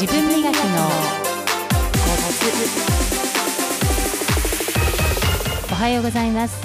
自分磨きのコツおはようございます。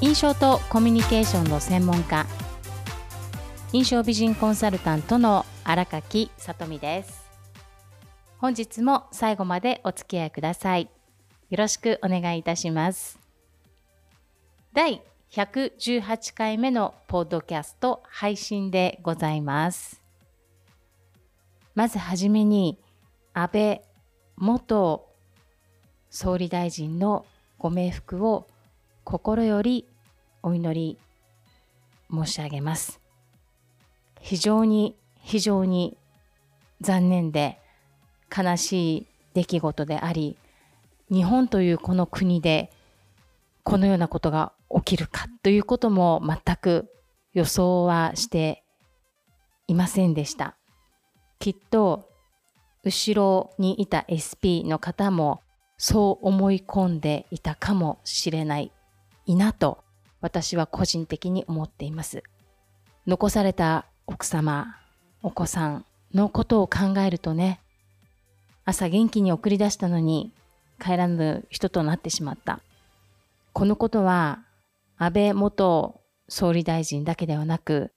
印象とコミュニケーションの専門家。印象美人コンサルタントの荒垣さとみです。本日も最後までお付き合いください。よろしくお願いいたします。第118回目のポッドキャスト配信でございます。まずはじめに安倍元総理大臣のご冥福を心よりお祈り申し上げます。非常に非常に残念で悲しい出来事であり、日本というこの国でこのようなことが起きるかということも全く予想はしていませんでした。きっと後ろにいた SP の方もそう思い込んでいたかもしれないいなと私は個人的に思っています。残された奥様、お子さんのことを考えるとね、朝元気に送り出したのに帰らぬ人となってしまった。このことは安倍元総理大臣だけではなく、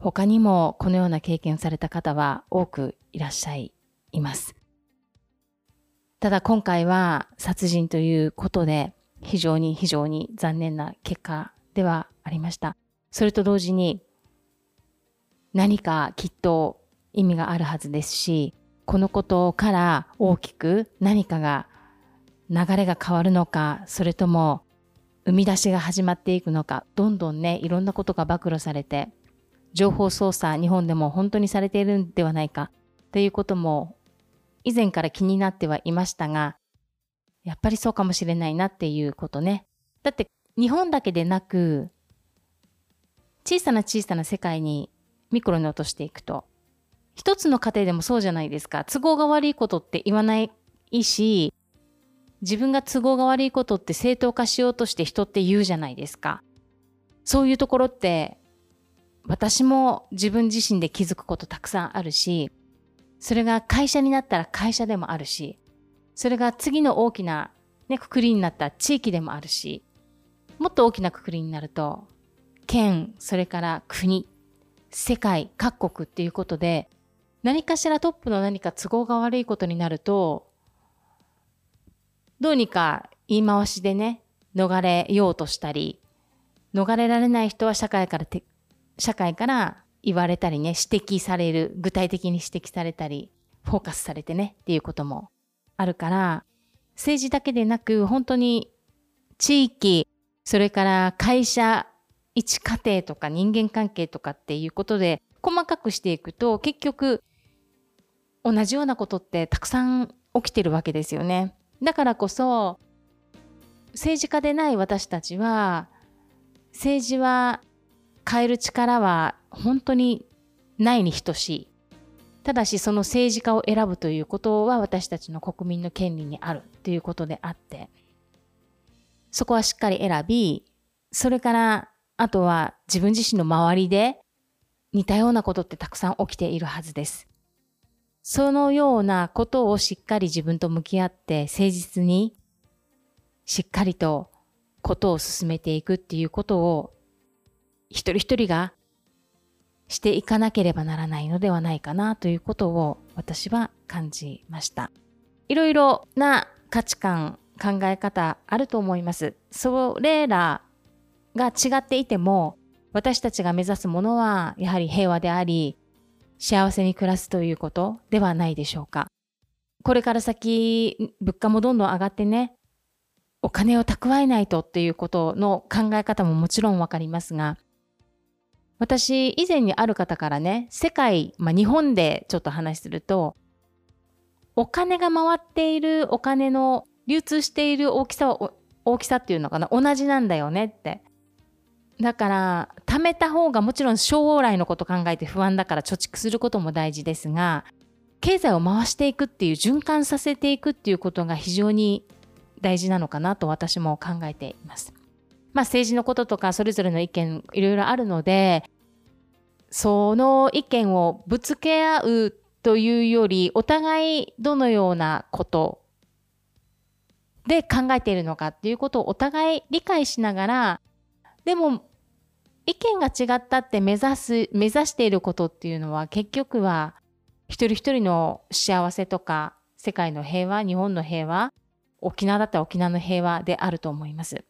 他にもこのような経験された方は多くいらっしゃいます。ただ今回は殺人ということで非常に非常に残念な結果ではありました。それと同時に何かきっと意味があるはずですし、このことから大きく何かが流れが変わるのか、それとも生み出しが始まっていくのか、どんどんね、いろんなことが暴露されて、情報操作日本でも本当にされているんではないかということも以前から気になってはいましたがやっぱりそうかもしれないなっていうことね。だって日本だけでなく小さな小さな世界にミクロに落としていくと一つの家庭でもそうじゃないですか。都合が悪いことって言わないし自分が都合が悪いことって正当化しようとして人って言うじゃないですか。そういうところって私も自分自身で気づくことたくさんあるし、それが会社になったら会社でもあるし、それが次の大きな、ね、くくりになった地域でもあるし、もっと大きなくくりになると、県、それから国、世界、各国っていうことで、何かしらトップの何か都合が悪いことになると、どうにか言い回しでね、逃れようとしたり、逃れられない人は社会から社会から言われたりね、指摘される、具体的に指摘されたり、フォーカスされてねっていうこともあるから、政治だけでなく、本当に地域、それから会社、一家庭とか人間関係とかっていうことで細かくしていくと、結局同じようなことってたくさん起きてるわけですよね。だからこそ、政治家でない私たちは、政治は変える力は本当にないに等しい。ただしその政治家を選ぶということは私たちの国民の権利にあるということであって、そこはしっかり選び、それからあとは自分自身の周りで似たようなことってたくさん起きているはずです。そのようなことをしっかり自分と向き合って誠実にしっかりとことを進めていくっていうことを一人一人がしていかなければならないのではないかなということを私は感じました。いろいろな価値観、考え方あると思います。それらが違っていても私たちが目指すものはやはり平和であり幸せに暮らすということではないでしょうか。これから先物価もどんどん上がってねお金を蓄えないとっていうことの考え方ももちろんわかりますが私、以前にある方からね、世界、まあ、日本でちょっと話すると、お金が回っているお金の流通している大きさは、大きさっていうのかな、同じなんだよねって。だから、貯めた方がもちろん将来のこと考えて不安だから貯蓄することも大事ですが、経済を回していくっていう循環させていくっていうことが非常に大事なのかなと私も考えています。まあ、政治のこととかそれぞれの意見いろいろあるのでその意見をぶつけ合うというよりお互いどのようなことで考えているのかっていうことをお互い理解しながらでも意見が違ったって目指す目指していることっていうのは結局は一人一人の幸せとか世界の平和日本の平和沖縄だったら沖縄の平和であると思います。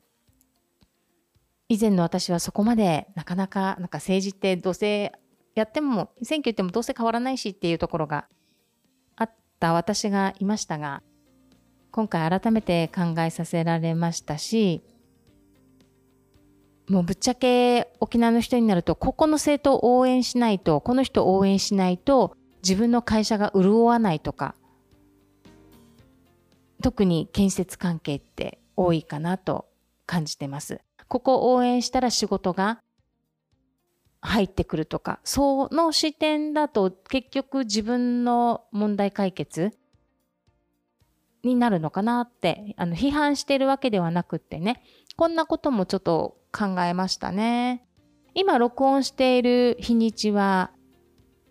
以前の私はそこまでなかなかなんか政治ってどうせやっても選挙行ってもどうせ変わらないしっていうところがあった私がいましたが今回改めて考えさせられましたしもうぶっちゃけ沖縄の人になるとここの政党を応援しないとこの人を応援しないと自分の会社が潤わないとか特に建設関係って多いかなと感じてます。ここを応援したら仕事が入ってくるとか、その視点だと結局自分の問題解決になるのかなって、あの批判してるわけではなくってね、こんなこともちょっと考えましたね。今録音している日にちは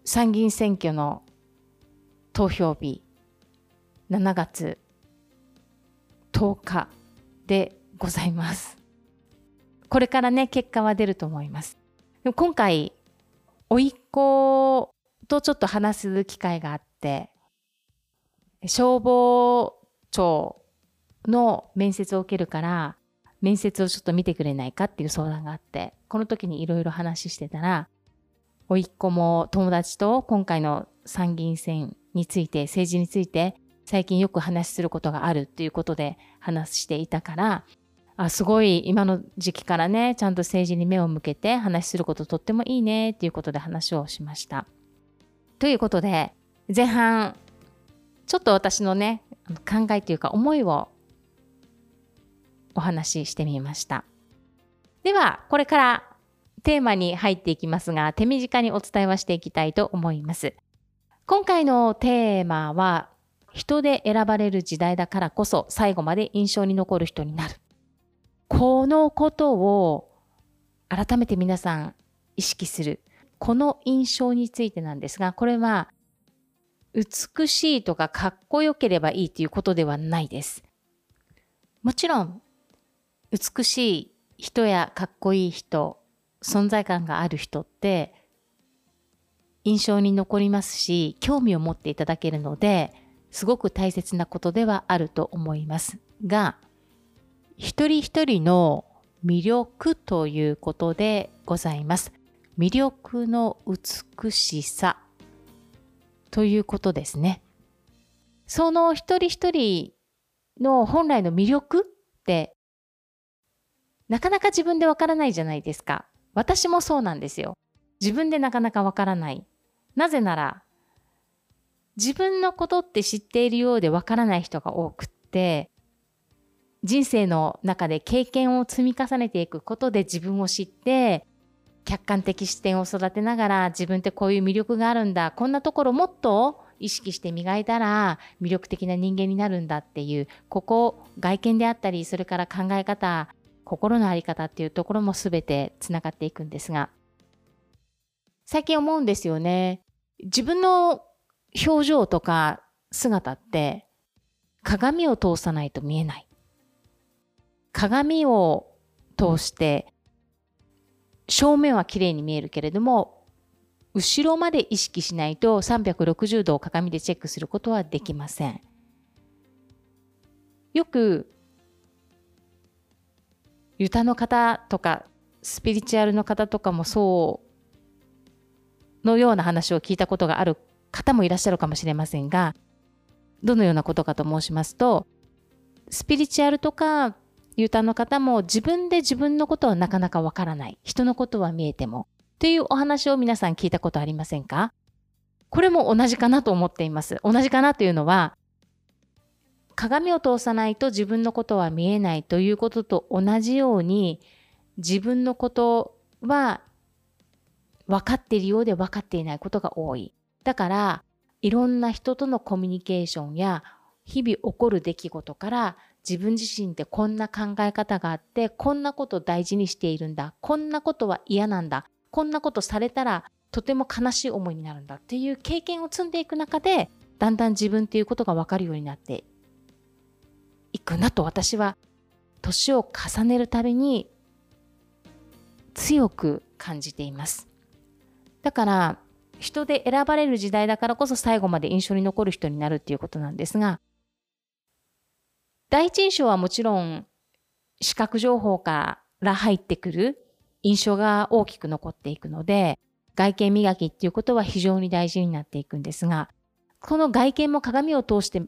参議院選挙の投票日7月10日でございます。これからね、結果は出ると思います。でも今回、甥っ子とちょっと話す機会があって、消防庁の面接を受けるから、面接をちょっと見てくれないかっていう相談があって、この時にいろいろ話してたら、甥っ子も友達と今回の参議院選について、政治について最近よく話することがあるっていうことで話していたから、あすごい今の時期からねちゃんと政治に目を向けて話することとってもいいねっていうことで話をしました。ということで前半ちょっと私のね考えというか思いをお話ししてみました。ではこれからテーマに入っていきますが手短にお伝えはしていきたいと思います。今回のテーマは人で選ばれる時代だからこそ最後まで印象に残る人になる。このことを改めて皆さん意識する。この印象についてなんですが、これは美しいとかかっこよければいいということではないです。もちろん美しい人やかっこいい人、存在感がある人って印象に残りますし、興味を持っていただけるので、すごく大切なことではあると思いますが、一人一人の魅力ということでございます。魅力の美しさということですね。その一人一人の本来の魅力ってなかなか自分でわからないじゃないですか。私もそうなんですよ。自分でなかなかわからない。なぜなら自分のことって知っているようでわからない人が多くって人生の中で経験を積み重ねていくことで自分を知って客観的視点を育てながら自分ってこういう魅力があるんだこんなところもっと意識して磨いたら魅力的な人間になるんだっていうここ外見であったりそれから考え方心の在り方っていうところも全てつながっていくんですが。最近思うんですよね。自分の表情とか姿って鏡を通さないと見えない。鏡を通して正面は綺麗に見えるけれども後ろまで意識しないと360度を鏡でチェックすることはできません。よくユタの方とかスピリチュアルの方とかもそうのような話を聞いたことがある方もいらっしゃるかもしれませんがどのようなことかと申しますとスピリチュアルとか U ターの方も自分で自分のことはなかなかわからない。人のことは見えても。というお話を皆さん聞いたことありませんか？これも同じかなと思っています。同じかなというのは、鏡を通さないと自分のことは見えないということと同じように、自分のことは分かっているようで分かっていないことが多い。だから、いろんな人とのコミュニケーションや日々起こる出来事から自分自身ってこんな考え方があってこんなこと大事にしているんだこんなことは嫌なんだこんなことされたらとても悲しい思いになるんだっていう経験を積んでいく中でだんだん自分っていうことが分かるようになっていくなと私は年を重ねるたびに強く感じています。だから人で選ばれる時代だからこそ最後まで印象に残る人になるっていうことなんですが第一印象はもちろん視覚情報から入ってくる印象が大きく残っていくので外見磨きっていうことは非常に大事になっていくんですがこの外見も鏡を通して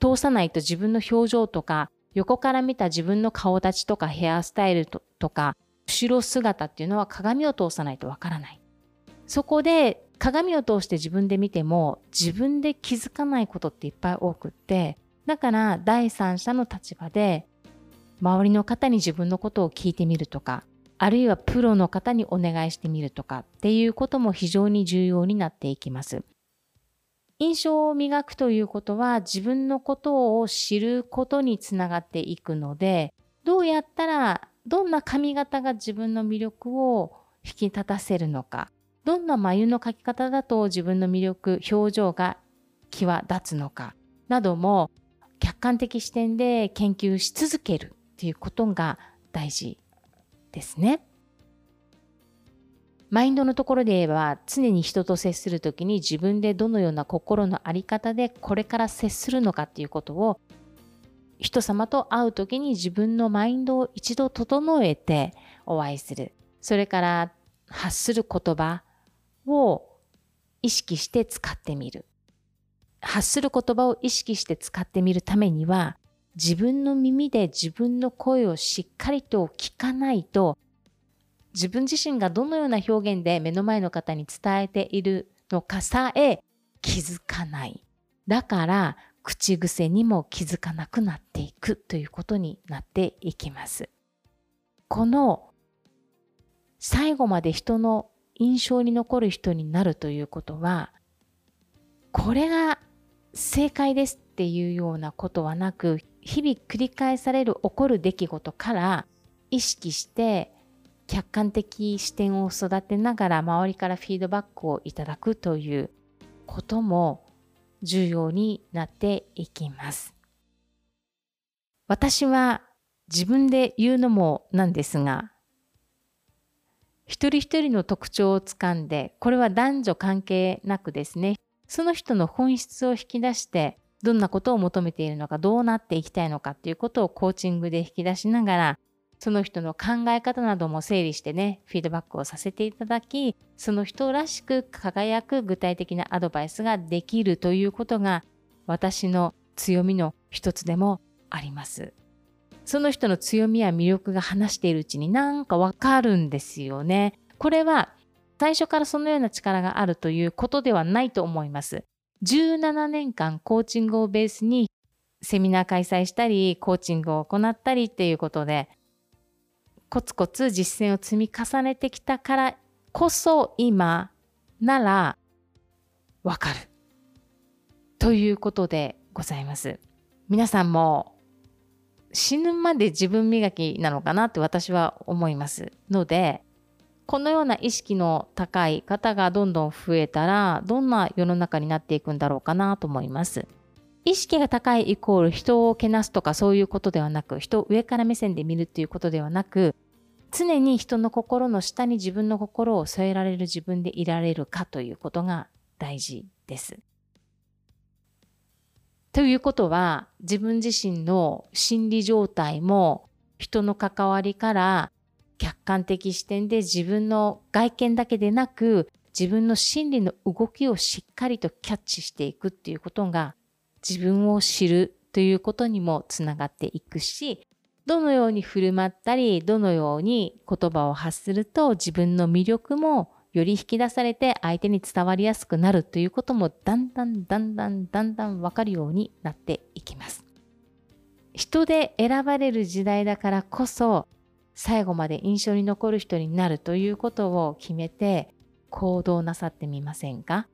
通さないと自分の表情とか横から見た自分の顔立ちとかヘアスタイルとか後ろ姿っていうのは鏡を通さないとわからない。そこで鏡を通して自分で見ても自分で気づかないことっていっぱい多くってだから第三者の立場で周りの方に自分のことを聞いてみるとかあるいはプロの方にお願いしてみるとかっていうことも非常に重要になっていきます。印象を磨くということは自分のことを知ることにつながっていくのでどうやったらどんな髪型が自分の魅力を引き立たせるのかどんな眉の描き方だと自分の魅力表情が際立つのかなども客観的視点で研究し続けるっていうことが大事ですね。マインドのところで言えば常に人と接する時に自分でどのような心の在り方でこれから接するのかっていうことを人様と会う時に自分のマインドを一度整えてお会いするそれから発する言葉を意識して使ってみる発する言葉を意識して使ってみるためには自分の耳で自分の声をしっかりと聞かないと自分自身がどのような表現で目の前の方に伝えているのかさえ気づかない。だから口癖にも気づかなくなっていくということになっていきます。この最後まで人の印象に残る人になるということはこれが正解ですっていうようなことはなく日々繰り返される起こる出来事から意識して客観的視点を育てながら周りからフィードバックをいただくということも重要になっていきます。私は自分で言うのもなんですが一人一人の特徴をつかんでこれは男女関係なくですねその人の本質を引き出してどんなことを求めているのかどうなっていきたいのかっていうことをコーチングで引き出しながらその人の考え方なども整理してねフィードバックをさせていただきその人らしく輝く具体的なアドバイスができるということが私の強みの一つでもあります。その人の強みや魅力が話しているうちになんかわかるんですよね。これは最初からそのような力があるということではないと思います。17年間コーチングをベースにセミナー開催したりコーチングを行ったりっていうことでコツコツ実践を積み重ねてきたからこそ今ならわかるということでございます。皆さんも死ぬまで自分磨きなのかなって私は思いますのでこのような意識の高い方がどんどん増えたらどんな世の中になっていくんだろうかなと思います。意識が高いイコール人をけなすとかそういうことではなく人を上から目線で見るっていうことではなく常に人の心の下に自分の心を添えられる自分でいられるかということが大事です。ということは自分自身の心理状態も人の関わりから客観的視点で自分の外見だけでなく自分の心理の動きをしっかりとキャッチしていくっていうことが自分を知るということにもつながっていくしどのように振る舞ったりどのように言葉を発すると自分の魅力もより引き出されて相手に伝わりやすくなるということもだんだんだんだんだんだん分かるようになっていきます。人で選ばれる時代だからこそ最後まで印象に残る人になるということを決めて行動なさってみませんか？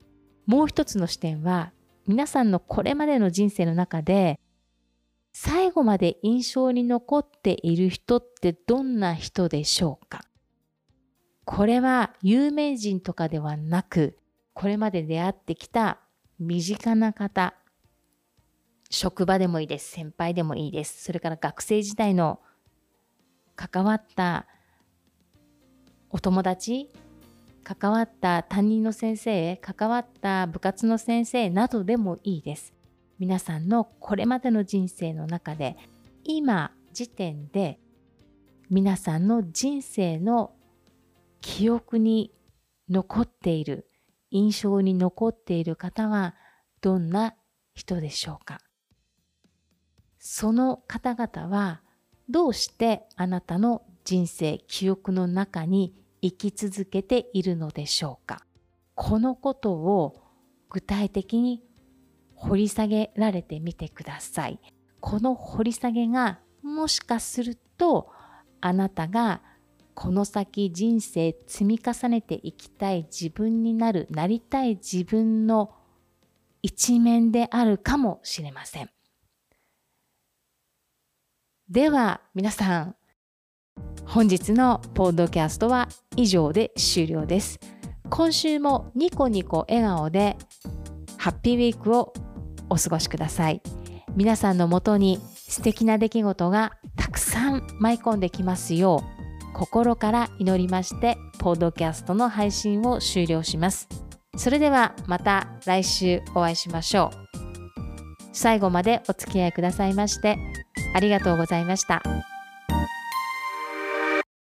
もう一つの視点は皆さんのこれまでの人生の中で最後まで印象に残っている人ってどんな人でしょうか？これは有名人とかではなく、これまで出会ってきた身近な方、職場でもいいです。先輩でもいいです。それから学生時代の関わったお友達、関わった担任の先生、関わった部活の先生などでもいいです。皆さんのこれまでの人生の中で、今時点で皆さんの人生の記憶に残っている、印象に残っている方はどんな人でしょうかその方々はどうしてあなたの人生、記憶の中に生き続けているのでしょうか？このことを具体的に掘り下げられてみてください。この掘り下げがもしかするとあなたがこの先人生積み重ねていきたい自分になる、なりたい自分の一面であるかもしれません。では皆さん、本日のポッドキャストは以上で終了です。今週もニコニコ笑顔でハッピーウィークをお過ごしください。皆さんのもとに素敵な出来事がたくさん舞い込んできますよう心から祈りましてポッドキャストの配信を終了します。それではまた来週お会いしましょう。最後までお付き合いくださいましてありがとうございました。